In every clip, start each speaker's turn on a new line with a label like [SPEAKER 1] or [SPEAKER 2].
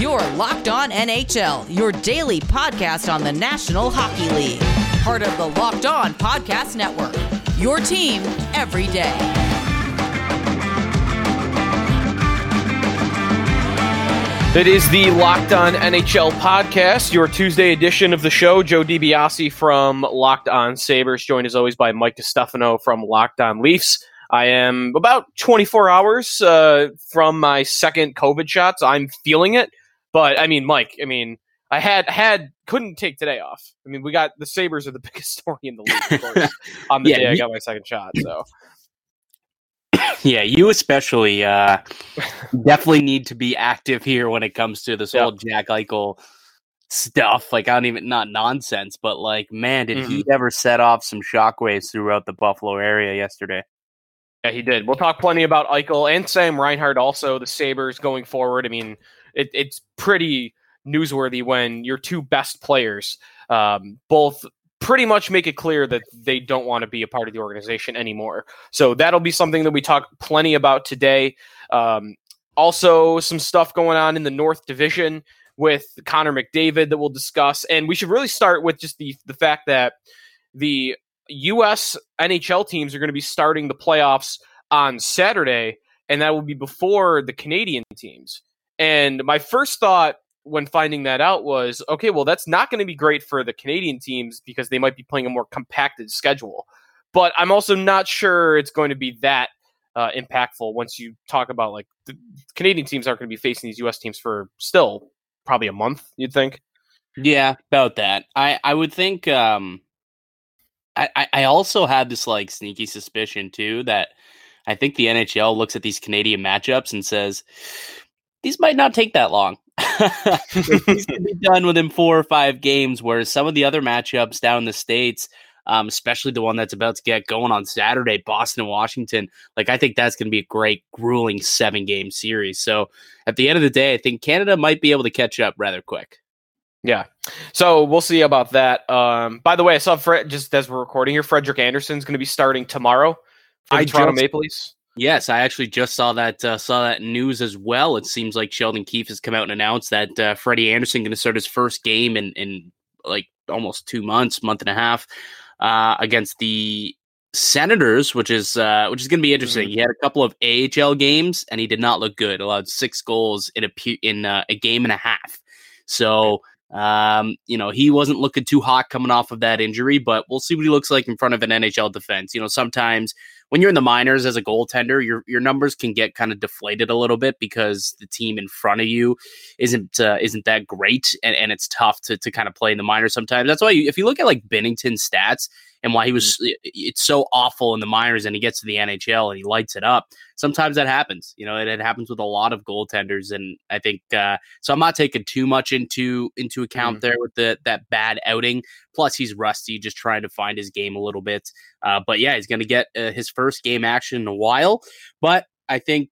[SPEAKER 1] Your Locked On NHL, your daily podcast on the National Hockey League. Part of the Locked On Podcast Network. Your team every day.
[SPEAKER 2] It is the Locked On NHL podcast, your Tuesday edition of the show. Joe DiBiase from Locked On Sabres, joined as always by Mike DiStefano from Locked On Leafs. I am about 24 hours uh, from my second COVID shots. I'm feeling it, but I mean, Mike, I mean, I had had couldn't take today off. I mean, we got the Sabres are the biggest story in the league, of course, on the
[SPEAKER 3] Yeah,
[SPEAKER 2] day I got my second shot. So
[SPEAKER 3] Yeah, you especially uh, definitely need to be active here when it comes to this
[SPEAKER 2] Yeah.
[SPEAKER 3] whole Jack Eichel stuff. Like, I don't even not nonsense, but like, man, did he
[SPEAKER 2] Mm-hmm.
[SPEAKER 3] ever set off some shockwaves throughout the Buffalo area yesterday?
[SPEAKER 2] Yeah, he did. We'll talk plenty about Eichel and Sam Reinhart also, the Sabres going forward. I mean, it, it's pretty newsworthy when your two best players um, both pretty much make it clear that they don't want to be a part of the organization anymore. So that'll be something that we talk plenty about today. Um, also, some stuff going on in the North Division with Connor McDavid that we'll discuss. And we should really start with just the, the fact that the U.S. NHL teams are going to be starting the playoffs on Saturday, and that will be before the Canadian teams. And my first thought when finding that out was, okay, well, that's not going to be great for the Canadian teams because they might be playing a more compacted schedule. But I'm also not sure it's going to be that uh, impactful once you talk about like the Canadian teams aren't going to be facing these U.S. teams for still probably a month. You'd think.
[SPEAKER 3] Yeah, about that. I I would think. um I I- also had this like sneaky suspicion too that I think the NHL looks at these Canadian matchups and says these might not take that long. These could be done within four or five games, whereas some of the other matchups down in the states, um, especially the one that's about to get going on Saturday, Boston and Washington, like I think that's going to be a great, grueling seven game series. So at the end of the day, I think Canada might be able to catch up rather quick.
[SPEAKER 2] Yeah. So we'll see about that. Um, by the way, I saw Fred just as we're recording here, Frederik Andersen's going to be starting tomorrow for the
[SPEAKER 3] I
[SPEAKER 2] Toronto
[SPEAKER 3] just-
[SPEAKER 2] Maple Leafs.
[SPEAKER 3] Yes, I actually just saw that uh, saw that news as well. It seems like Sheldon Keefe has come out and announced that uh, Freddie Andersen going to start his first game in in like almost two months, month and a half, uh, against the Senators, which is uh, which is going to be interesting. He had a couple of AHL games and he did not look good. Allowed six goals in a pe- in uh, a game and a half. So um, you know he wasn't looking too hot coming off of that injury, but we'll see what he looks like in front of an NHL defense. You know sometimes when you're in the minors as a goaltender, your your numbers can get kind of deflated a little bit because the team in front of you isn't uh, isn't that great, and, and it's tough to to kind of play in the minors sometimes. That's why you, if you look at like Binnington's stats and why he was it's so awful in the minors and he gets to the NHL and he lights it up. Sometimes that happens, you know, it, it happens with a lot of goaltenders, and I think uh, so. I'm not taking too much into into account there with the that bad outing. Plus, he's rusty, just trying to find his game a little bit. Uh, but yeah, he's going to get uh, his first game action in a while. But I think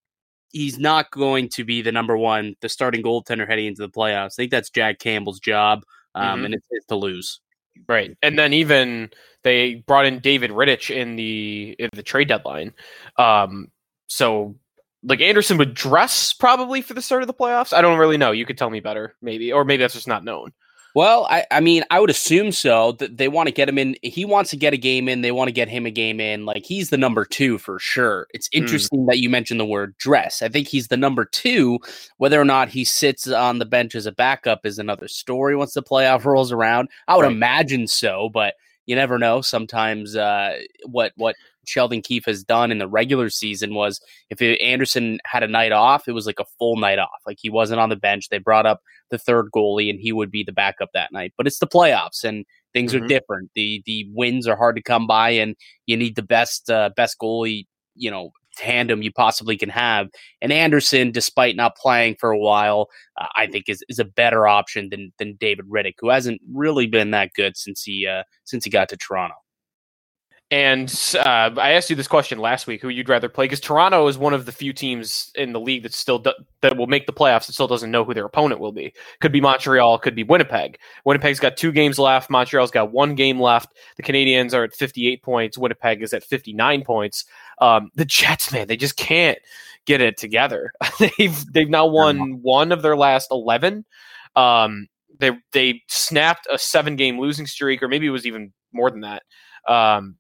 [SPEAKER 3] he's not going to be the number one, the starting goaltender heading into the playoffs. I think that's Jack Campbell's job, um,
[SPEAKER 2] Mhm.
[SPEAKER 3] and it's his to lose.
[SPEAKER 2] Right. And then even they brought in David Rittich in the in the trade deadline. Um, so like Andersen would dress probably for the start of the playoffs. I don't really know. You could tell me better, maybe, or maybe that's just not known.
[SPEAKER 3] Well, I, I mean, I would assume so. That they want to get him in. He wants to get a game in. They want to get him a game in. Like he's the number two for sure. It's interesting that you mentioned the word dress. I think he's the number two. Whether or not he sits on the bench as a backup is another story. Once the playoff rolls around, I would
[SPEAKER 2] Right.
[SPEAKER 3] imagine so, but you never know. Sometimes uh, what what Sheldon Keefe has done in the regular season was if it, Andersen had a night off, it was like a full night off. Like he wasn't on the bench. They brought up the third goalie and he would be the backup that night. But it's the playoffs and things are
[SPEAKER 2] Mhm.
[SPEAKER 3] different. The the wins are hard to come by and you need the best uh, best goalie, you know, tandem you possibly can have. And Andersen, despite not playing for a while, uh, I think is, is a better option than than David Rittich, who hasn't really been that good since he uh, since he got to Toronto.
[SPEAKER 2] And uh, I asked you this question last week: who you'd rather play? Because Toronto is one of the few teams in the league that still do- that will make the playoffs. That still doesn't know who their opponent will be. Could be Montreal. Could be Winnipeg. Winnipeg's got two games left. Montreal's got one game left. The Canadiens are at 58 points. Winnipeg is at 59 points. Um, the Jets, man, they just can't get it together. they've they've now won one of their last 11. Um, they they snapped a seven game losing streak, or maybe it was even more than that. Um,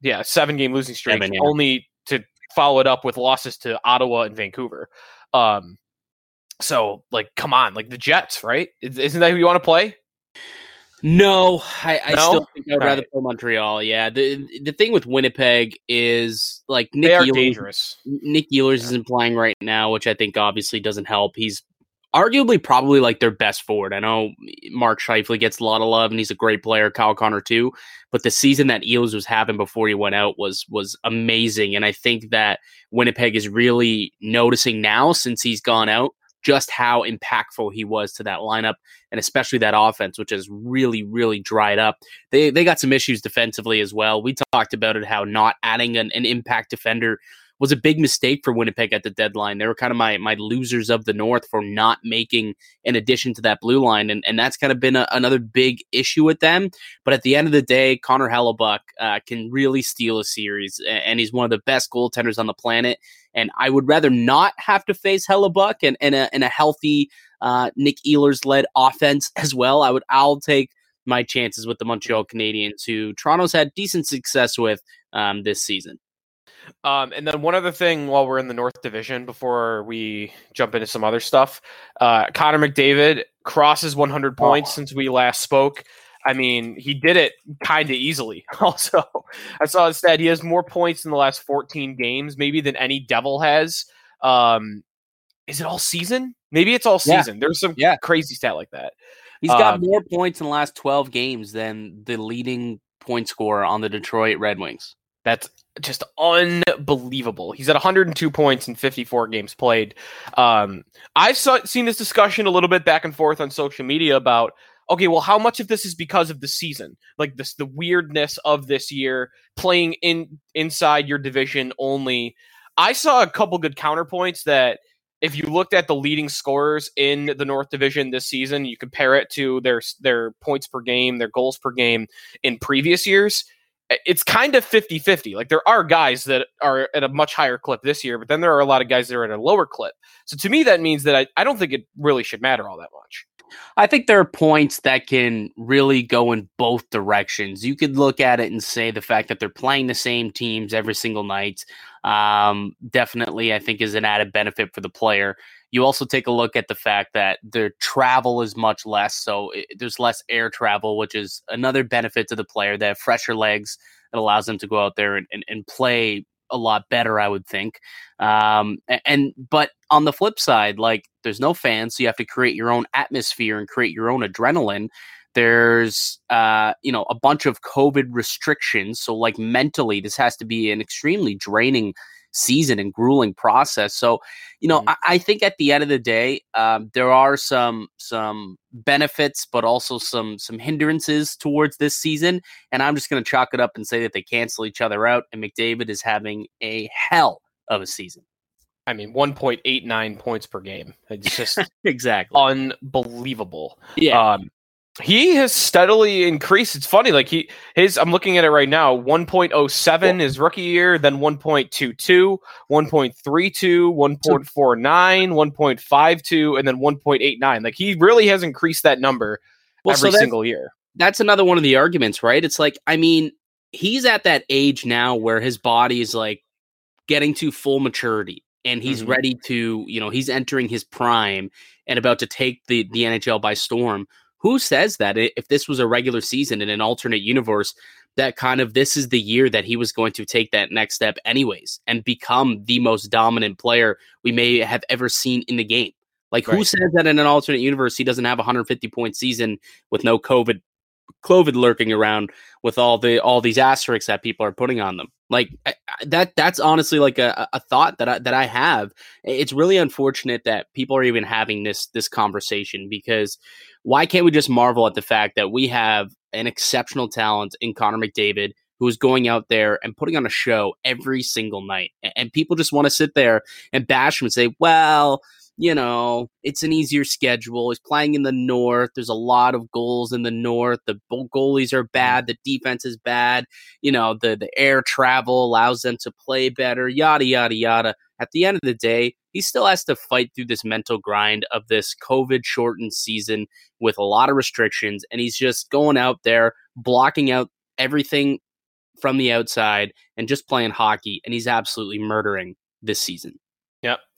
[SPEAKER 2] yeah, seven game losing streak,
[SPEAKER 3] Seven, yeah.
[SPEAKER 2] only to follow it up with losses to Ottawa and Vancouver. Um, so like, come on, like the Jets, right? Is- Isn't that who you want to play?
[SPEAKER 3] No, I, I
[SPEAKER 2] No?
[SPEAKER 3] still think I'd
[SPEAKER 2] All
[SPEAKER 3] rather play Montreal. Yeah, the the thing with Winnipeg is like Nick
[SPEAKER 2] they are
[SPEAKER 3] Ehlers-
[SPEAKER 2] dangerous.
[SPEAKER 3] Nick Ehlers isn't playing right now, which I think obviously doesn't help. He's arguably probably like their best forward. I know Mark Scheifele gets a lot of love and he's a great player, Kyle Connor too. But the season that Eels was having before he went out was was amazing. And I think that Winnipeg is really noticing now since he's gone out just how impactful he was to that lineup and especially that offense, which has really, really dried up. They they got some issues defensively as well. We talked about it how not adding an, an impact defender was a big mistake for Winnipeg at the deadline. They were kind of my my losers of the North for not making an addition to that blue line, and and that's kind of been a, another big issue with them. But at the end of the day, Connor Hellebuyck uh, can really steal a series, and he's one of the best goaltenders on the planet. And I would rather not have to face Hellebuyck and and a, and a healthy uh, Nick Ehlers led offense as well. I would I'll take my chances with the Montreal Canadiens, who Toronto's had decent success with um, this season.
[SPEAKER 2] Um, and then one other thing while we're in the North Division before we jump into some other stuff, uh, Connor McDavid crosses 100 points
[SPEAKER 3] Oh.
[SPEAKER 2] since we last spoke. I mean, he did it kind of easily. Also, I saw a stat. He has more points in the last 14 games, maybe than any Devil has. Um, is it all season? Maybe it's all
[SPEAKER 3] Yeah.
[SPEAKER 2] season. There's some
[SPEAKER 3] Yeah.
[SPEAKER 2] crazy stat like that.
[SPEAKER 3] He's got
[SPEAKER 2] Um,
[SPEAKER 3] more points in the last 12 games than the leading point scorer on the Detroit Red Wings.
[SPEAKER 2] That's just unbelievable. He's at 102 points in 54 games played. Um, I've saw, seen this discussion a little bit back and forth on social media about okay, well, how much of this is because of the season, like this, the weirdness of this year playing in inside your division only. I saw a couple good counterpoints that if you looked at the leading scorers in the North Division this season, you compare it to their their points per game, their goals per game in previous years it's kind of 50-50 like there are guys that are at a much higher clip this year but then there are a lot of guys that are at a lower clip so to me that means that i, I don't think it really should matter all that much
[SPEAKER 3] I think there are points that can really go in both directions. You could look at it and say the fact that they're playing the same teams every single night um, definitely, I think, is an added benefit for the player. You also take a look at the fact that their travel is much less, so it, there's less air travel, which is another benefit to the player. They have fresher legs that allows them to go out there and, and, and play a lot better, I would think. Um, and but on the flip side, like there's no fans, so you have to create your own atmosphere and create your own adrenaline. There's uh, you know, a bunch of COVID restrictions. So like mentally, this has to be an extremely draining season and grueling process. So, you know,
[SPEAKER 2] Mhm.
[SPEAKER 3] I, I think at the end of the day, um, there are some some benefits, but also some some hindrances towards this season. And I'm just going to chalk it up and say that they cancel each other out. And McDavid is having a hell of a season.
[SPEAKER 2] i mean 1.89 points per game it's just
[SPEAKER 3] Exactly.
[SPEAKER 2] unbelievable
[SPEAKER 3] yeah.
[SPEAKER 2] um he has steadily increased it's funny like he his i'm looking at it right now 1.07 his rookie year then 1.22 1.32 1.49 1.52 and then 1.89 like he really has increased that number
[SPEAKER 3] well,
[SPEAKER 2] every
[SPEAKER 3] so
[SPEAKER 2] single year
[SPEAKER 3] that's another one of the arguments, right? It's like, I mean, he's at that age now where his body is like getting to full maturity and he's
[SPEAKER 2] Mhm.
[SPEAKER 3] ready to, you know, he's entering his prime and about to take the, the NHL by storm. Who says that if this was a regular season in an alternate universe, that kind of this is the year that he was going to take that next step, anyways, and become the most dominant player we may have ever seen in the game? Like, who says that in an alternate universe he doesn't have a 150 point season with no COVID COVID lurking around with all the all these asterisks that people are putting on them. Like I- that that's honestly like a, a thought that I, that I have. It's really unfortunate that people are even having this this conversation because why can't we just marvel at the fact that we have an exceptional talent in Connor McDavid who is going out there and putting on a show every single night. And people just want to sit there and bash him and say, well, you know, it's an easier schedule. He's playing in the north. There's a lot of goals in the north. The goalies are mm-hmm. bad. The defense is bad. You know, the, the air travel allows them to play better, yada, yada, yada. At the end of the day, he still has to fight through this mental grind of this COVID shortened season with a lot of restrictions. And he's just going out there, blocking out everything from the outside and just playing hockey. And he's absolutely murdering this season.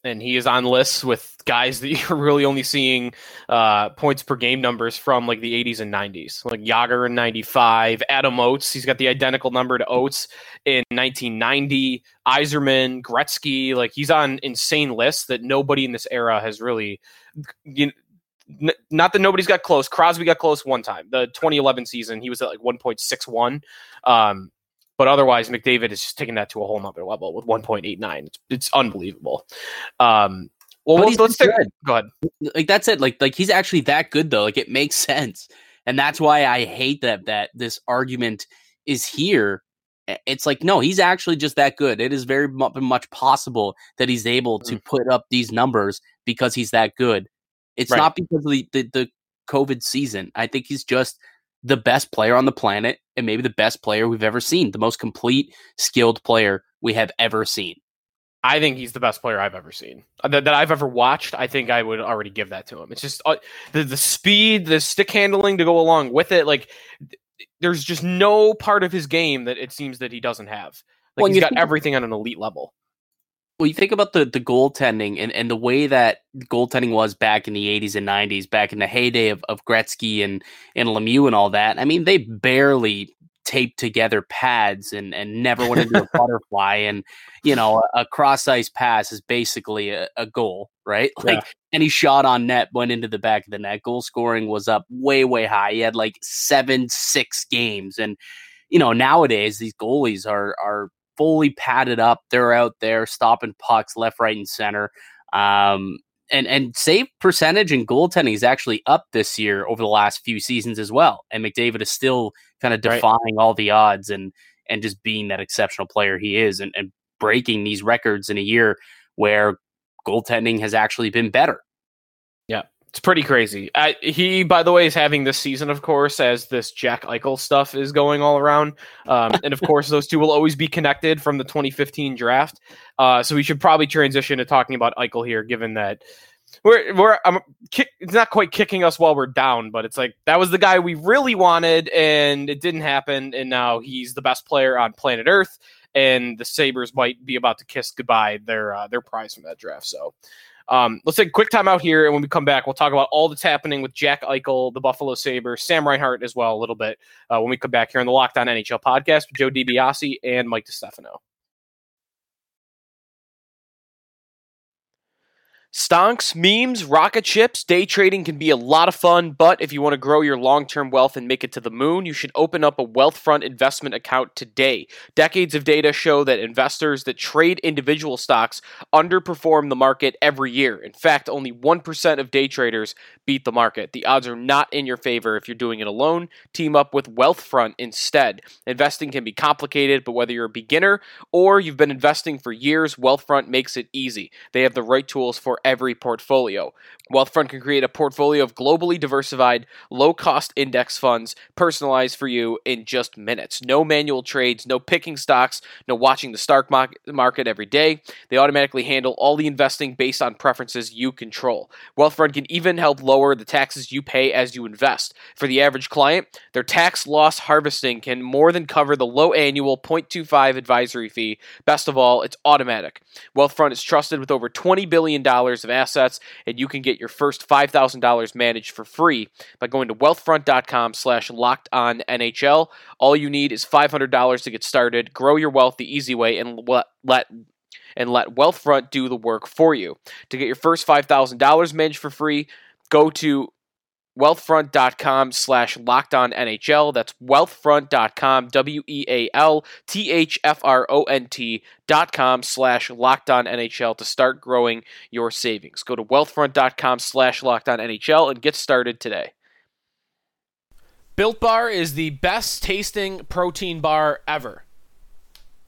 [SPEAKER 2] And he is on lists with guys that you're really only seeing uh, points per game numbers from like the 80s and 90s, like Jagr in 95, Adam Oates. He's got the identical number to Oates in 1990, Yzerman, Gretzky. Like he's on insane lists that nobody in this era has really. You know, not that nobody's got close. Crosby got close one time. The 2011 season, he was at like 1.61. Um, but otherwise, McDavid is just taking that to a whole nother level with 1.89. It's, it's unbelievable. Um, well, let's, let's take, go ahead.
[SPEAKER 3] Like that's it. Like like he's actually that good though. Like it makes sense, and that's why I hate that that this argument is here. It's like no, he's actually just that good. It is very much possible that he's able to mm. put up these numbers because he's that good. It's right. not because of the, the the COVID season. I think he's just the best player on the planet and maybe the best player we've ever seen, the most complete, skilled player we have ever seen.
[SPEAKER 2] I think he's the best player I've ever seen uh, that, that I've ever watched. I think I would already give that to him. It's just uh, the the speed, the stick handling to go along with it. Like there's just no part of his game that it seems that he doesn't have. Like well, he's got everything on an elite level
[SPEAKER 3] well, you think about the the goaltending and, and the way that goaltending was back in the 80s and 90s, back in the heyday of, of Gretzky and, and Lemieux and all that. I mean, they barely taped together pads and, and never went into a butterfly. And, you know, a, a cross ice pass is basically a, a goal, right? Like yeah. any shot on net went into the back of the net. Goal scoring was up way, way high. He had like seven, six games. And, you know, nowadays these goalies are are fully padded up. They're out there stopping pucks left, right, and center. Um, and and save percentage and goaltending is actually up this year over the last few seasons as well. And McDavid is still kind of defying right. all the odds and and just being that exceptional player he is and, and breaking these records in a year where goaltending has actually been better.
[SPEAKER 2] It's pretty crazy. I, he, by the way, is having this season, of course, as this Jack Eichel stuff is going all around. Um, and of course, those two will always be connected from the 2015 draft. Uh, so we should probably transition to talking about Eichel here, given that we're we're I'm kick, it's not quite kicking us while we're down, but it's like that was the guy we really wanted, and it didn't happen, and now he's the best player on planet Earth, and the Sabres might be about to kiss goodbye their uh, their prize from that draft. So um, let's take a quick time out here, and when we come back, we'll talk about all that's happening with Jack Eichel, the Buffalo Sabres, Sam Reinhart as well, a little bit uh, when we come back here on the Locked On NHL podcast with Joe DiBiase and Mike DiStefano. Stonks, memes, rocket ships, day trading can be a lot of fun, but if you want to grow your long term wealth and make it to the moon, you should open up a Wealthfront investment account today. Decades of data show that investors that trade individual stocks underperform the market every year. In fact, only 1% of day traders beat the market. The odds are not in your favor if you're doing it alone. Team up with Wealthfront instead. Investing can be complicated, but whether you're a beginner or you've been investing for years, Wealthfront makes it easy. They have the right tools for every portfolio. Wealthfront can create a portfolio of globally diversified, low cost index funds personalized for you in just minutes. No manual trades, no picking stocks, no watching the stock market every day. They automatically handle all the investing based on preferences you control. Wealthfront can even help lower the taxes you pay as you invest. For the average client, their tax loss harvesting can more than cover the low annual 0.25 advisory fee. Best of all, it's automatic. Wealthfront is trusted with over $20 billion of assets, and you can get your first $5,000 managed for free by going to wealthfront.com slash locked on NHL. All you need is $500 to get started. Grow your wealth the easy way and let, let and let Wealthfront do the work for you. To get your first $5,000 managed for free, go to wealthfront.com slash locked on NHL. That's wealthfront.com, W E A L T H F R O N T dot com slash locked on NHL to start growing your savings. Go to wealthfront.com slash locked on NHL and get started today.
[SPEAKER 4] Built Bar is the best tasting protein bar ever.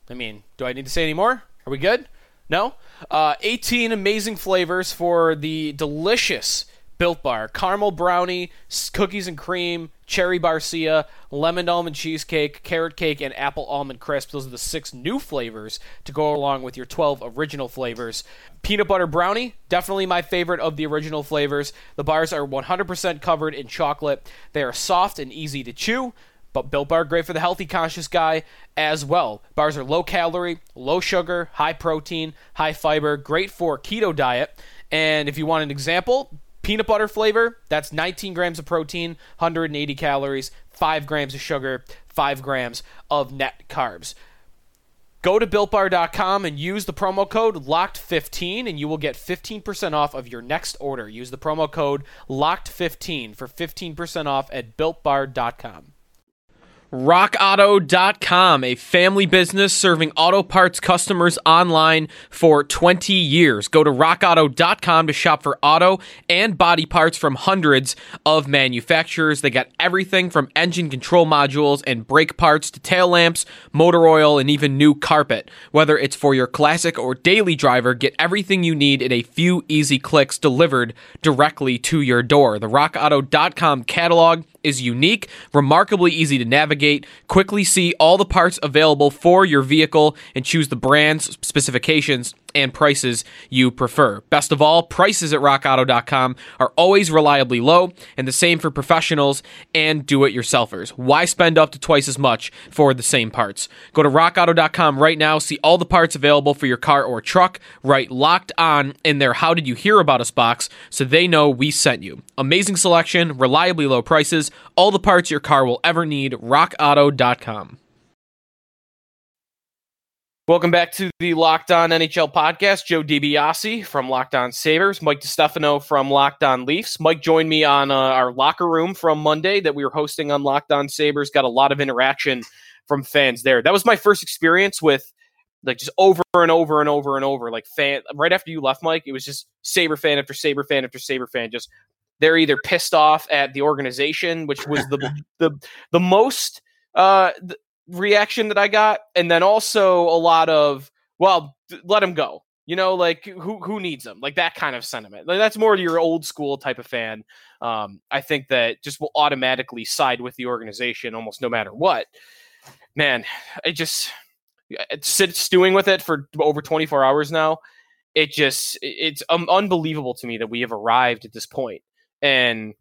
[SPEAKER 4] I mean, do I need to say any more? Are we good? No? Uh, 18 amazing flavors for the delicious Built Bar caramel brownie, cookies and cream, cherry barcia, lemon almond cheesecake, carrot cake, and apple almond crisp. Those are the six new flavors to go along with your 12 original flavors. Peanut butter brownie, definitely my favorite of the original flavors. The bars are 100% covered in chocolate. They are soft and easy to chew. But Built Bar, great for the healthy conscious guy as well. Bars are low calorie, low sugar, high protein, high fiber, great for keto diet. And if you want an example, peanut butter flavor, that's 19 grams of protein, 180 calories, 5 grams of sugar, 5 grams of net carbs. Go to builtbar.com and use the promo code LOCKED15 and you will get 15% off of your next order. Use the promo code LOCKED15 for 15% off at builtbar.com. RockAuto.com, a family business serving auto parts customers online for 20 years. Go to RockAuto.com to shop for auto and body parts from hundreds of manufacturers. They got everything from engine control modules and brake parts to tail lamps, motor oil, and even new carpet. Whether it's for your classic or daily driver, get everything you need in a few easy clicks delivered directly to your door. The RockAuto.com catalog is unique, remarkably easy to navigate. Quickly see all the parts available for your vehicle and choose the brands, specifications, and prices you prefer. Best of all, prices at rockauto.com are always reliably low, and the same for professionals and do it yourselfers. Why spend up to twice as much for the same parts? Go to rockauto.com right now, see all the parts available for your car or truck, write locked on in their How Did You Hear About Us box so they know we sent you. Amazing selection, reliably low prices, all the parts your car will ever need. RockAuto.com.
[SPEAKER 2] Welcome back to the Locked On NHL podcast. Joe DiBiase from Locked On Sabres, Mike DiStefano from Locked On Leafs. Mike joined me on uh, our locker room from Monday that we were hosting on Locked On Sabres. Got a lot of interaction from fans there. That was my first experience with like just over and over and over and over. Like fan right after you left, Mike, it was just Sabre fan after Sabre fan after Sabre fan. Just they're either pissed off at the organization, which was the the the most uh reaction that I got, and then also a lot of well, let him go. You know, like who who needs him? Like that kind of sentiment. Like that's more your old school type of fan. Um, I think that just will automatically side with the organization almost no matter what. Man, I just sit stewing with it for over 24 hours now. It just it's um, unbelievable to me that we have arrived at this point. And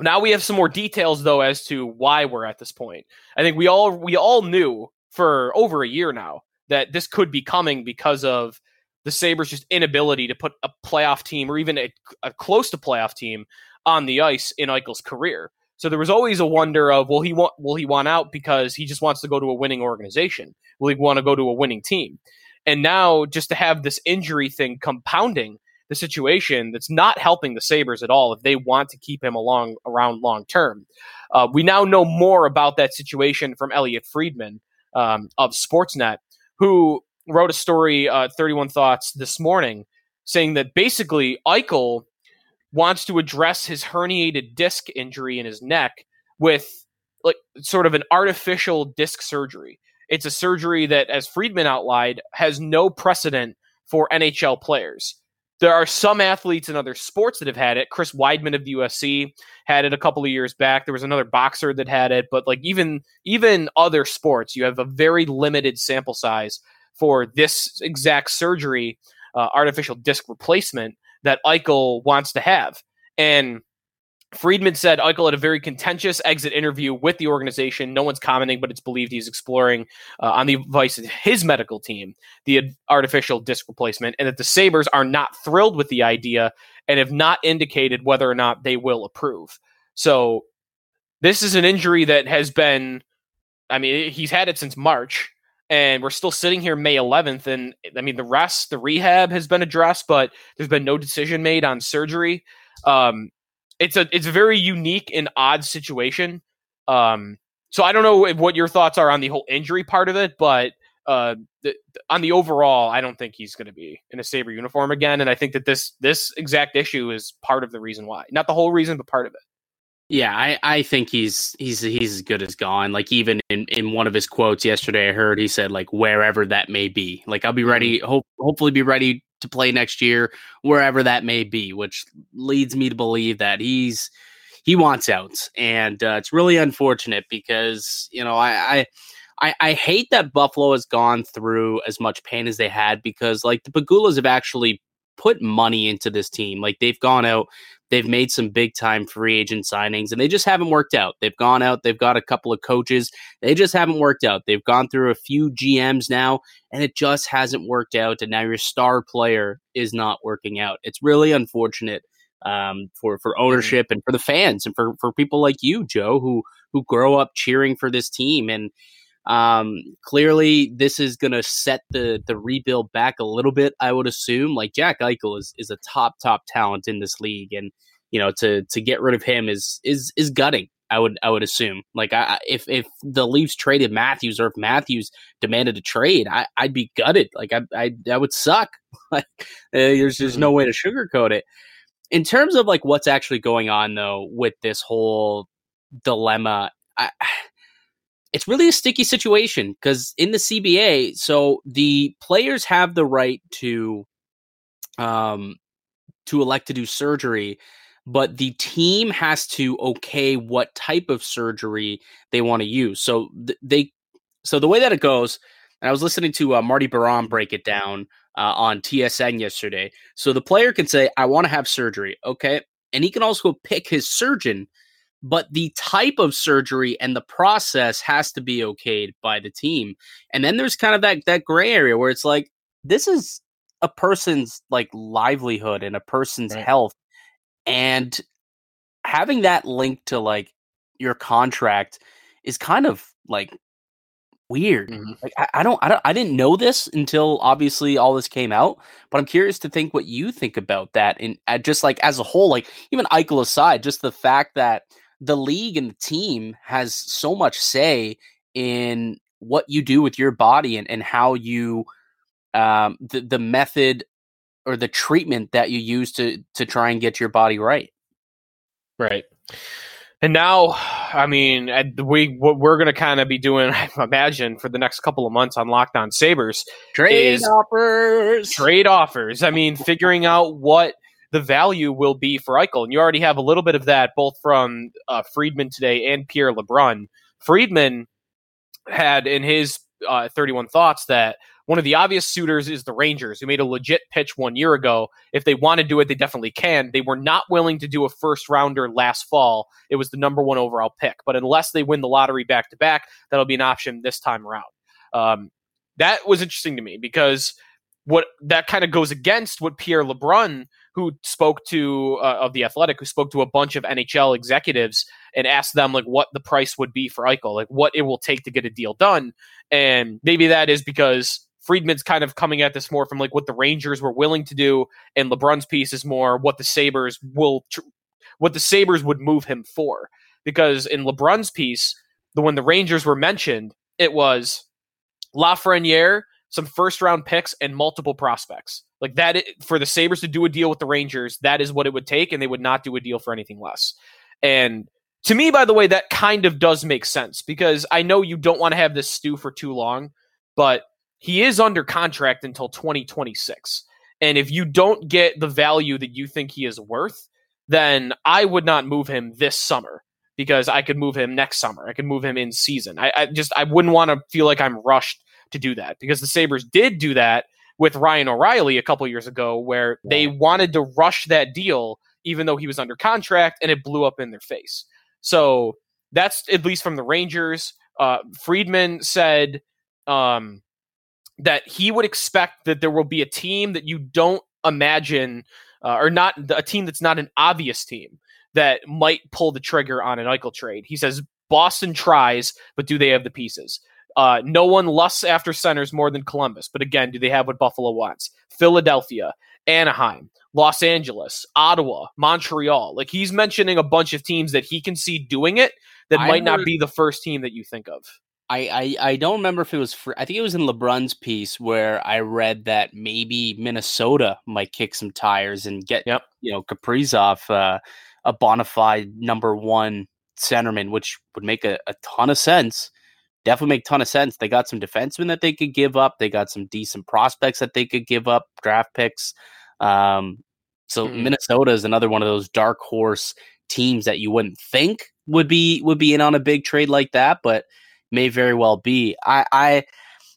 [SPEAKER 2] now we have some more details though as to why we're at this point. I think we all we all knew for over a year now that this could be coming because of the Sabres just inability to put a playoff team or even a, a close to playoff team on the ice in Eichel's career. So there was always a wonder of will he want will he want out because he just wants to go to a winning organization? Will he want to go to a winning team? And now just to have this injury thing compounding the situation that's not helping the Sabres at all if they want to keep him along around long term. Uh, we now know more about that situation from Elliotte Friedman um, of Sportsnet, who wrote a story, uh, 31 Thoughts, this morning, saying that basically Eichel wants to address his herniated disc injury in his neck with like sort of an artificial disc surgery. It's a surgery that, as Friedman outlined, has no precedent for NHL players. There are some athletes in other sports that have had it. Chris Weidman of the UFC had it a couple of years back. There was another boxer that had it, but like even even other sports, you have a very limited sample size for this exact surgery, uh, artificial disc replacement that Eichel wants to have. And Friedman said Eichel had a very contentious exit interview with the organization. No one's commenting, but it's believed he's exploring uh, on the advice of his medical team the artificial disc replacement, and that the Sabres are not thrilled with the idea and have not indicated whether or not they will approve. So, this is an injury that has been, I mean, he's had it since March, and we're still sitting here May 11th. And I mean, the rest, the rehab has been addressed, but there's been no decision made on surgery. Um, it's a it's a very unique and odd situation. Um, so I don't know what your thoughts are on the whole injury part of it, but uh, the, on the overall, I don't think he's going to be in a Sabre uniform again. And I think that this this exact issue is part of the reason why, not the whole reason, but part of it.
[SPEAKER 3] Yeah, I, I think he's he's he's as good as gone. Like even in, in one of his quotes yesterday, I heard he said like wherever that may be. Like I'll be ready, mm-hmm. hope hopefully be ready to play next year, wherever that may be. Which leads me to believe that he's he wants out, and uh, it's really unfortunate because you know I, I I, I hate that Buffalo has gone through as much pain as they had because like the Pegulas have actually put money into this team. Like they've gone out, they've made some big time free agent signings and they just haven't worked out. They've gone out, they've got a couple of coaches, they just haven't worked out. They've gone through a few GMs now and it just hasn't worked out. And now your star player is not working out. It's really unfortunate um, for for ownership and for the fans and for for people like you, Joe, who who grow up cheering for this team and um, clearly, this is going to set the the rebuild back a little bit. I would assume. Like Jack Eichel is is a top top talent in this league, and you know to to get rid of him is is is gutting. I would I would assume. Like I, if if the Leafs traded Matthews or if Matthews demanded a trade, I, I'd be gutted. Like I I that would suck. like uh, there's just no mm-hmm. way to sugarcoat it. In terms of like what's actually going on though with this whole dilemma, I it's really a sticky situation because in the CBA, so the players have the right to um to elect to do surgery, but the team has to okay what type of surgery they want to use. So th- they so the way that it goes, and I was listening to uh, Marty Biron break it down uh, on TSN yesterday. So the player can say, "I want to have surgery," okay, and he can also pick his surgeon but the type of surgery and the process has to be okayed by the team. And then there's kind of that that gray area where it's like this is a person's like livelihood and a person's right. health and having that linked to like your contract is kind of like weird. Mm-hmm. Like I, I, don't I don't I didn't know this until obviously all this came out, but I'm curious to think what you think about that and uh, just like as a whole, like even Eichel aside, just the fact that the league and the team has so much say in what you do with your body and, and how you um, the, the method or the treatment that you use to to try and get your body right.
[SPEAKER 2] Right. And now i mean we what we're going to kind of be doing i imagine for the next couple of months on Locked On Sabres
[SPEAKER 3] trade offers.
[SPEAKER 2] trade offers. I mean figuring out what the value will be for Eichel. And you already have a little bit of that both from uh, Friedman today and Pierre LeBrun. Friedman had in his uh, 31 thoughts that one of the obvious suitors is the Rangers, who made a legit pitch one year ago. If they want to do it, they definitely can. They were not willing to do a first rounder last fall. It was the number one overall pick. But unless they win the lottery back to back, that'll be an option this time around. Um, that was interesting to me because what that kind of goes against what Pierre LeBrun who spoke to uh, of the Athletic, who spoke to a bunch of NHL executives and asked them like what the price would be for Eichel, like what it will take to get a deal done, and maybe that is because Friedman's kind of coming at this more from like what the Rangers were willing to do, and LeBrun's piece is more what the Sabres will, tr- what the Sabres would move him for, because in LeBrun's piece, the when the Rangers were mentioned, it was Lafreniere some first round picks and multiple prospects. Like that for the Sabres to do a deal with the Rangers, that is what it would take, and they would not do a deal for anything less. And to me, by the way, that kind of does make sense because I know you don't want to have this stew for too long, but he is under contract until 2026. And if you don't get the value that you think he is worth, then I would not move him this summer because I could move him next summer. I could move him in season. I, I just I wouldn't want to feel like I'm rushed to do that because the Sabres did do that with Ryan O'Reilly a couple years ago, where they wanted to rush that deal even though he was under contract and it blew up in their face. So that's at least from the Rangers. Uh, Friedman said um, that he would expect that there will be a team that you don't imagine, uh, or not a team that's not an obvious team that might pull the trigger on an Eichel trade. He says Boston tries, but do they have the pieces? Uh, no one lusts after centers more than Columbus, but again, do they have what Buffalo wants? Philadelphia, Anaheim, Los Angeles, Ottawa, Montreal. Like he's mentioning a bunch of teams that he can see doing it that I might not be the first team that you think of.
[SPEAKER 3] I, I, I don't remember if it was free. I think it was in LeBrun's piece where I read that maybe Minnesota might kick some tires and get
[SPEAKER 2] yep.
[SPEAKER 3] you know Kaprizov uh, a bona fide number one centerman, which would make a, a ton of sense. Definitely make a ton of sense. They got some defensemen that they could give up. They got some decent prospects that they could give up, draft picks. Um, so
[SPEAKER 2] Mhm.
[SPEAKER 3] Minnesota is another one of those dark horse teams that you wouldn't think would be would be in on a big trade like that, but may very well be. I I,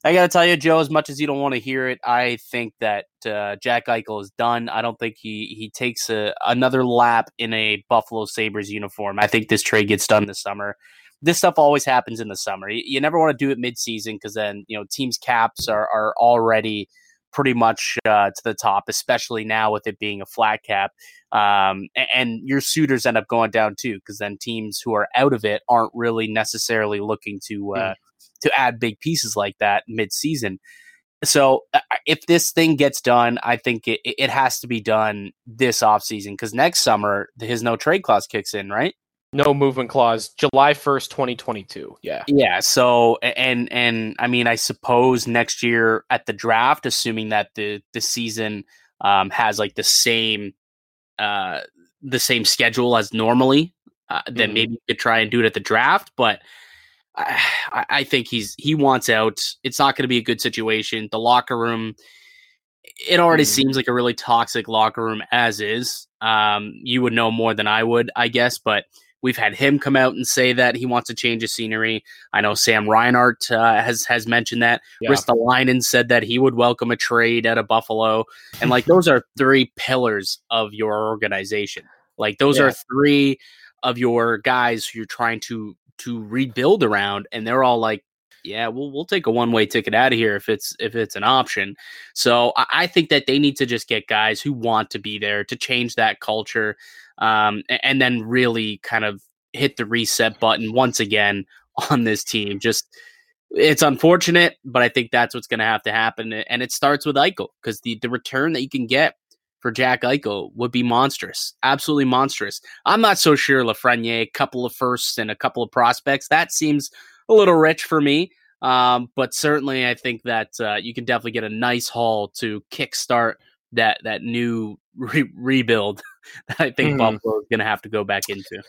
[SPEAKER 3] I got to tell you, Joe, as much as you don't want to hear it, I think that uh, Jack Eichel is done. I don't think he he takes a, another lap in a Buffalo Sabres uniform. I think this trade gets done this summer. This stuff always happens in the summer. You, you never want to do it mid-season because then you know teams' caps are are already pretty much uh, to the top, especially now with it being a flat cap. Um, a- and, your suitors end up going down too, because then teams who are out of it aren't really necessarily looking to uh, to add big pieces like that mid-season. So uh, if this thing gets done, I think it, it has to be done this offseason because next summer his no trade clause kicks in, right?
[SPEAKER 2] No movement clause, July 1st, 2022. Yeah.
[SPEAKER 3] Yeah. So and and I mean, I suppose next year at the draft, assuming that the the season um, has like the same uh, the same schedule as normally, uh, then
[SPEAKER 2] Mhm.
[SPEAKER 3] maybe you could try and do it at the draft. But I, I- think he's he wants out. It's not going to be a good situation. The locker room. It already
[SPEAKER 2] Mhm.
[SPEAKER 3] seems like a really toxic locker room as is. Um, you would know more than I would, I guess, but we've had him come out and say that he wants to change the scenery. I know Sam Reinhart uh, has has mentioned that.
[SPEAKER 2] Yeah.
[SPEAKER 3] Ristolainen said that he would welcome a trade out of Buffalo, and like those are three pillars of your organization. Like those
[SPEAKER 2] Yeah.
[SPEAKER 3] are three of your guys who you're trying to to rebuild around, and they're all like, "Yeah, we'll we'll take a one way ticket out of here if it's if it's an option." So I, I think that they need to just get guys who want to be there to change that culture, um, and then really kind of hit the reset button once again on this team. Just it's unfortunate, but I think that's what's going to have to happen, and it starts with Eichel because the the return that you can get for Jack Eichel would be monstrous, absolutely monstrous. I'm not so sure Lafreniere, a couple of firsts and a couple of prospects, that seems a little rich for me. Um, but certainly, I think that uh, you can definitely get a nice haul to kickstart that that new re- rebuild that I think
[SPEAKER 2] Mhm.
[SPEAKER 3] Buffalo is going to have to go back into.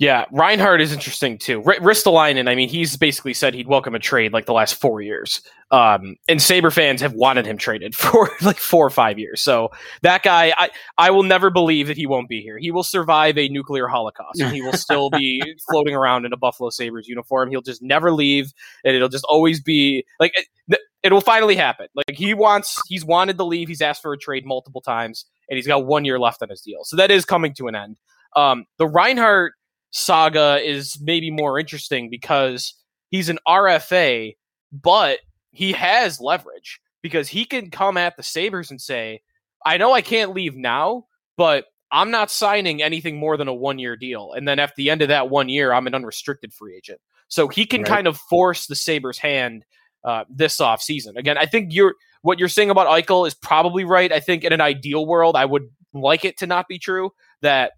[SPEAKER 2] Yeah, Reinhart is interesting too. R- Ristolainen, I mean, he's basically said he'd welcome a trade like the last four years. Um, and Saber fans have wanted him traded for like four or five years. So that guy, I, I will never believe that he won't be here. He will survive a nuclear holocaust and he will still be floating around in a Buffalo Sabres uniform. He'll just never leave and it'll just always be like it, it will finally happen. Like he wants, he's wanted to leave. He's asked for a trade multiple times and he's got one year left on his deal. So that is coming to an end. Um, the Reinhart saga is maybe more interesting because he's an RFA, but he has leverage because he can come at the Sabres and say, I know I can't leave now, but I'm not signing anything more than a one year deal. And then at the end of that one year, I'm an unrestricted free agent. So he can
[SPEAKER 3] Right.
[SPEAKER 2] kind of force the Sabres' hand uh, this offseason. Again, I think you're what you're saying about Eichel is probably right. I think in an ideal world, I would like it to not be true that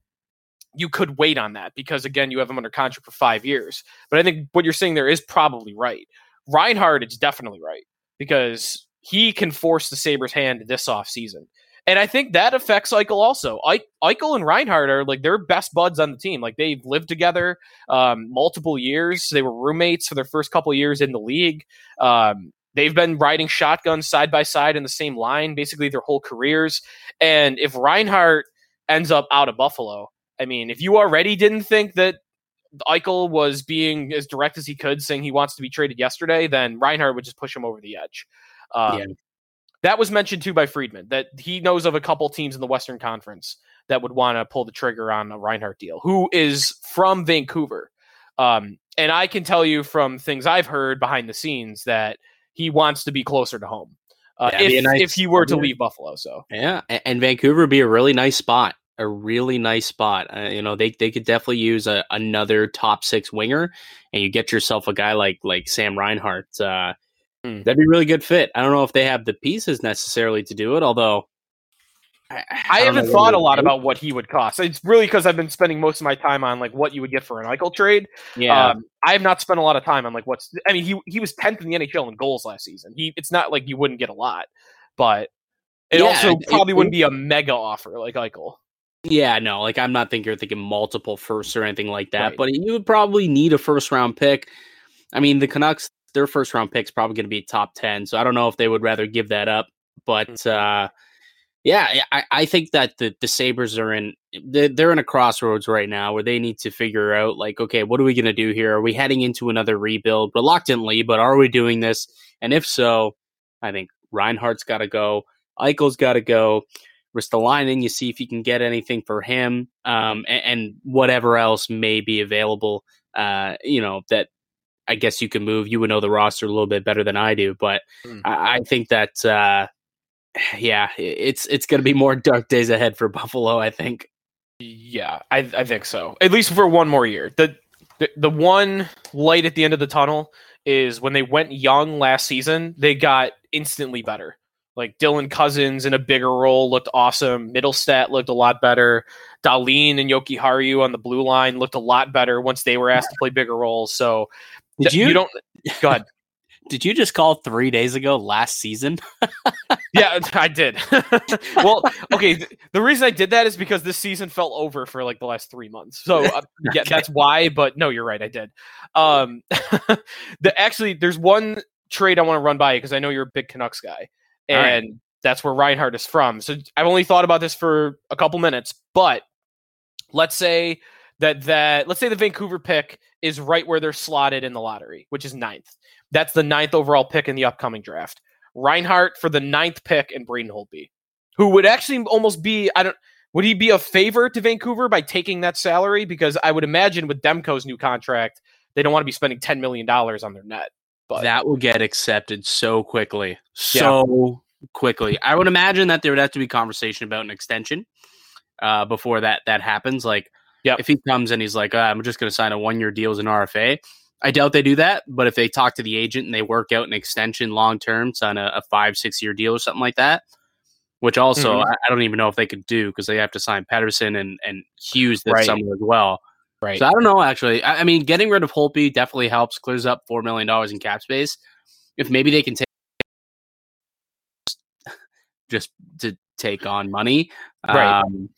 [SPEAKER 2] you could wait on that because again, you have him under contract for five years. But I think what you're saying there is probably right. Reinhart is definitely right because he can force the Sabres' hand this offseason. And I think that affects Eichel also. Eichel and Reinhart are like they're best buds on the team. Like they've lived together um, multiple years. They were roommates for their first couple years in the league. Um, they've been riding shotguns side by side in the same line basically their whole careers. And if Reinhart ends up out of Buffalo, I mean, if you already didn't think that Eichel was being as direct as he could, saying he wants to be traded yesterday, then Reinhart would just push him over the edge. Um,
[SPEAKER 3] Yeah.
[SPEAKER 2] That was mentioned too by Friedman that he knows of a couple teams in the Western Conference that would want to pull the trigger on a Reinhart deal, who is from Vancouver. Um, and I can tell you from things I've heard behind the scenes that he wants to be closer to home. Uh, if,
[SPEAKER 3] nice-
[SPEAKER 2] if he were to leave Buffalo, so
[SPEAKER 3] Yeah, and Vancouver would be a really nice spot. A really nice spot. Uh, you know, they they could definitely use a, another top six winger, and you get yourself a guy like like Sam Reinhart. Uh,
[SPEAKER 2] Hmm.
[SPEAKER 3] That'd be a really good fit. I don't know if they have the pieces necessarily to do it, although I,
[SPEAKER 2] I,
[SPEAKER 3] don't
[SPEAKER 2] haven't thought a lot
[SPEAKER 3] they-
[SPEAKER 2] about what he would cost. It's really because I've been spending most of my time on like what you would get for an Eichel trade.
[SPEAKER 3] Yeah,
[SPEAKER 2] Um, I have not spent a lot of time on like what's. I mean, he he was tenth in the NHL in goals last season. He it's not like you wouldn't get a lot, but it
[SPEAKER 3] Yeah,
[SPEAKER 2] also
[SPEAKER 3] it-
[SPEAKER 2] probably
[SPEAKER 3] it-
[SPEAKER 2] wouldn't be a mega offer like Eichel.
[SPEAKER 3] Yeah, no, like I'm not thinking you're thinking multiple firsts or anything like that,
[SPEAKER 2] Right.
[SPEAKER 3] but you would probably need a first round pick. I mean, the Canucks, their first round pick's probably going to be top 10, so I don't know if they would rather give that up. But
[SPEAKER 2] Mhm.
[SPEAKER 3] uh, yeah, I, I think that the, the Sabres are in, they're, they're in a crossroads right now where they need to figure out, like, okay, what are we going to do here? Are we heading into another rebuild reluctantly, but are we doing this? And if so, I think Reinhart's got to go, Eichel's got to go. Ristolainen, you see if you can get anything for him, um, and, and whatever else may be available. Uh, you know that I guess you can move. You would know the roster a little bit better than I do, but
[SPEAKER 2] Mm.
[SPEAKER 3] I, I think that uh, yeah, it's it's going to be more dark days ahead for Buffalo. I think.
[SPEAKER 2] Yeah, I, I think so. At least for one more year. The, the the one light at the end of the tunnel is when they went young last season, they got instantly better. Like Dylan Cozens in a bigger role looked awesome. Mittelstadt looked a lot better. Dahlin and Jokiharju on the blue line looked a lot better once they were asked to play bigger roles. So
[SPEAKER 3] Did you,
[SPEAKER 2] you don't go ahead.
[SPEAKER 3] did you just call three days ago last season?
[SPEAKER 2] yeah, I did. well, okay. th- the reason I did that is because this season fell over for like the last three months. So uh, yeah,
[SPEAKER 3] Okay.
[SPEAKER 2] that's why. But no, you're right. I did. Um, the actually, there's one trade I want to run by you because I know you're a big Canucks guy,
[SPEAKER 3] All right.
[SPEAKER 2] and that's where Reinhart is from. So I've only thought about this for a couple minutes, but let's say that that let's say the Vancouver pick is right where they're slotted in the lottery, which is ninth. That's the ninth overall pick in the upcoming draft. Reinhart for the ninth pick and Braden Holtby, who would actually almost be I don't would he be a favor to Vancouver by taking that salary? Because I would imagine with Demko's new contract, they don't want to be spending ten million dollars on their net. But
[SPEAKER 3] that will get accepted so quickly, so quickly. I would imagine that there would have to be conversation about an extension uh, before that that happens. Like,
[SPEAKER 2] Yep.
[SPEAKER 3] if he comes and he's like, "Ah, "I'm just going to sign a one year deal as an RFA," I doubt they do that. But if they talk to the agent and they work out an extension long term, sign a, a five six year deal or something like that. Which also
[SPEAKER 2] Mhm.
[SPEAKER 3] I, I don't even know if they could do because they have to sign Pettersson and and Hughes this
[SPEAKER 2] Right.
[SPEAKER 3] summer as well.
[SPEAKER 2] Right,
[SPEAKER 3] So I don't know. Actually, I, I mean, getting rid of Holtby definitely helps, clears up four million dollars in cap space. If maybe they can take just to take on money,
[SPEAKER 2] Right.
[SPEAKER 3] um,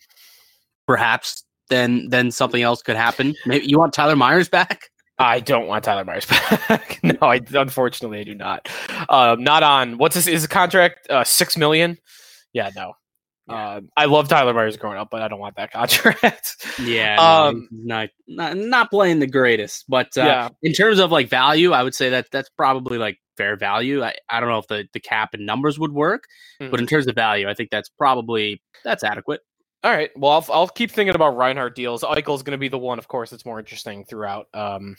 [SPEAKER 3] perhaps then then something else could happen. Maybe you want Tyler Myers back.
[SPEAKER 2] I don't want Tyler Myers back. no, I unfortunately I do not. Um, not on what's this? Is the contract uh, six million? Yeah, no.
[SPEAKER 3] Yeah.
[SPEAKER 2] Um, I love Tyler Myers growing up, but I don't want that contract.
[SPEAKER 3] Yeah,
[SPEAKER 2] Um,
[SPEAKER 3] no, not, not not playing the greatest, but uh,
[SPEAKER 2] yeah,
[SPEAKER 3] in terms of like value, I would say that that's probably like fair value. I, I don't know if the, the cap and numbers would work, but
[SPEAKER 2] Mhm.
[SPEAKER 3] in terms of value, I think that's probably that's adequate.
[SPEAKER 2] All right. Well, I'll, I'll keep thinking about Reinhart deals. Eichel's going to be the one, of course, that's more interesting throughout. Um,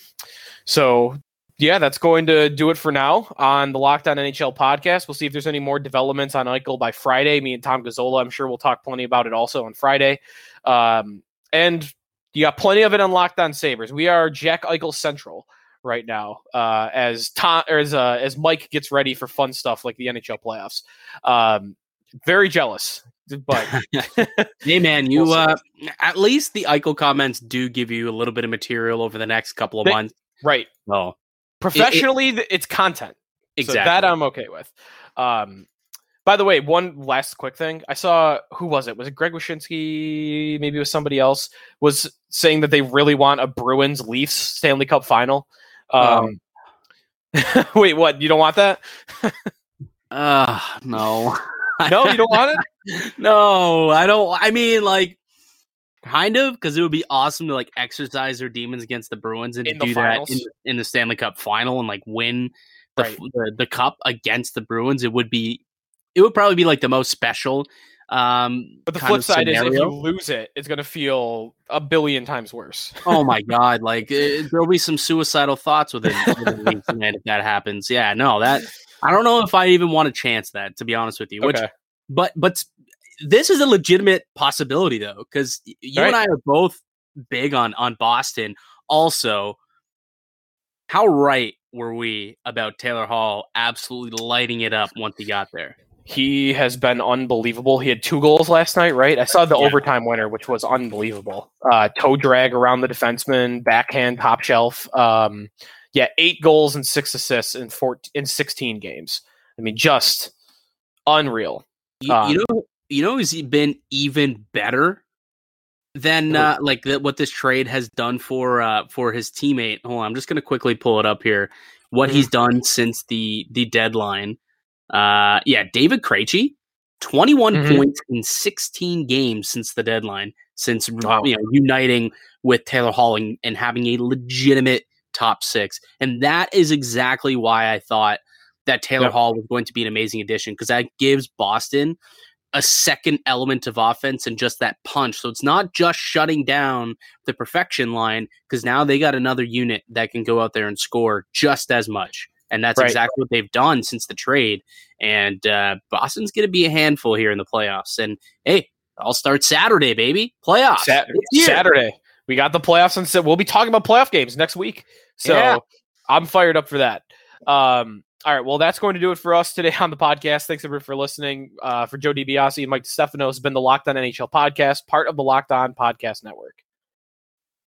[SPEAKER 2] so, yeah, that's going to do it for now on the Locked On NHL podcast. We'll see if there's any more developments on Eichel by Friday. Me and Tom Gazzola, I'm sure we'll talk plenty about it also on Friday. Um, and you got plenty of it on Locked On Sabres. We are Jack Eichel Central right now uh, as Tom or as uh, as Mike gets ready for fun stuff like the NHL playoffs. Um, very jealous, but
[SPEAKER 3] Hey man, you uh at least the Eichel comments do give you a little bit of material over the next couple of
[SPEAKER 2] They-
[SPEAKER 3] months.
[SPEAKER 2] right.
[SPEAKER 3] Oh,
[SPEAKER 2] professionally th- it's content.
[SPEAKER 3] Exactly.
[SPEAKER 2] so that i'm okay with. Um by the way one last quick thing. I saw who was it? Was it greg Wyshynski? maybe it was somebody else was saying that they really want a bruins leafs stanley cup final. Um wait what? You don't want that?
[SPEAKER 3] Uh no.
[SPEAKER 2] no you don't want it?
[SPEAKER 3] No, I don't I mean like kind of because it would be awesome to like exercise their demons against the Bruins and
[SPEAKER 2] In
[SPEAKER 3] to
[SPEAKER 2] the
[SPEAKER 3] do that in, in the Stanley Cup final and like win the,
[SPEAKER 2] Right.
[SPEAKER 3] the the cup against the Bruins. It would be it would probably be like the most special um
[SPEAKER 2] but the flip side is if you lose it it's going to feel a billion times worse
[SPEAKER 3] oh my god like eh, there'll be some suicidal thoughts within, within if that happens yeah no that i don't know if i even want to chance that to be honest with you which
[SPEAKER 2] okay
[SPEAKER 3] but but this is a legitimate possibility though because you and i are both big on on boston also how right were we about taylor hall absolutely lighting it up once he got there
[SPEAKER 2] he has been unbelievable. He had two goals last night, right? I saw the
[SPEAKER 3] Yeah.
[SPEAKER 2] overtime winner, which was unbelievable. Uh, toe drag around the defenseman, backhand, top shelf. Um, yeah, eight goals and six assists in four in sixteen games. I mean, just unreal.
[SPEAKER 3] you,
[SPEAKER 2] Um,
[SPEAKER 3] you know you know who's been even better than uh, like the, what this trade has done for uh, for his teammate. Hold on, I'm just going to quickly pull it up here. What he's done since the the deadline. Uh, yeah, David Krejci, 21
[SPEAKER 2] Mhm.
[SPEAKER 3] points in 16 games since the deadline. Since
[SPEAKER 2] Wow.
[SPEAKER 3] you know uniting with Taylor Hall and, and having a legitimate top six, and that is exactly why I thought that Taylor
[SPEAKER 2] Yep.
[SPEAKER 3] Hall was going to be an amazing addition because that gives Boston a second element of offense and just that punch. So it's not just shutting down the perfection line because now they got another unit that can go out there and score just as much. And that's
[SPEAKER 2] Right.
[SPEAKER 3] exactly what they've done since the trade. And uh, Boston's going to be a handful here in the playoffs. And hey, I'll start Saturday, baby. Playoffs.
[SPEAKER 2] Sat- Saturday. We got the playoffs and so we'll be talking about playoff games next week. So
[SPEAKER 3] Yeah.
[SPEAKER 2] I'm fired up for that. Um, all right, well, that's going to do it for us today on the podcast. Thanks everyone for listening. Uh, for Joe DiBiase and Mike Stefano has been the Locked On NHL podcast, part of the Locked On Podcast Network.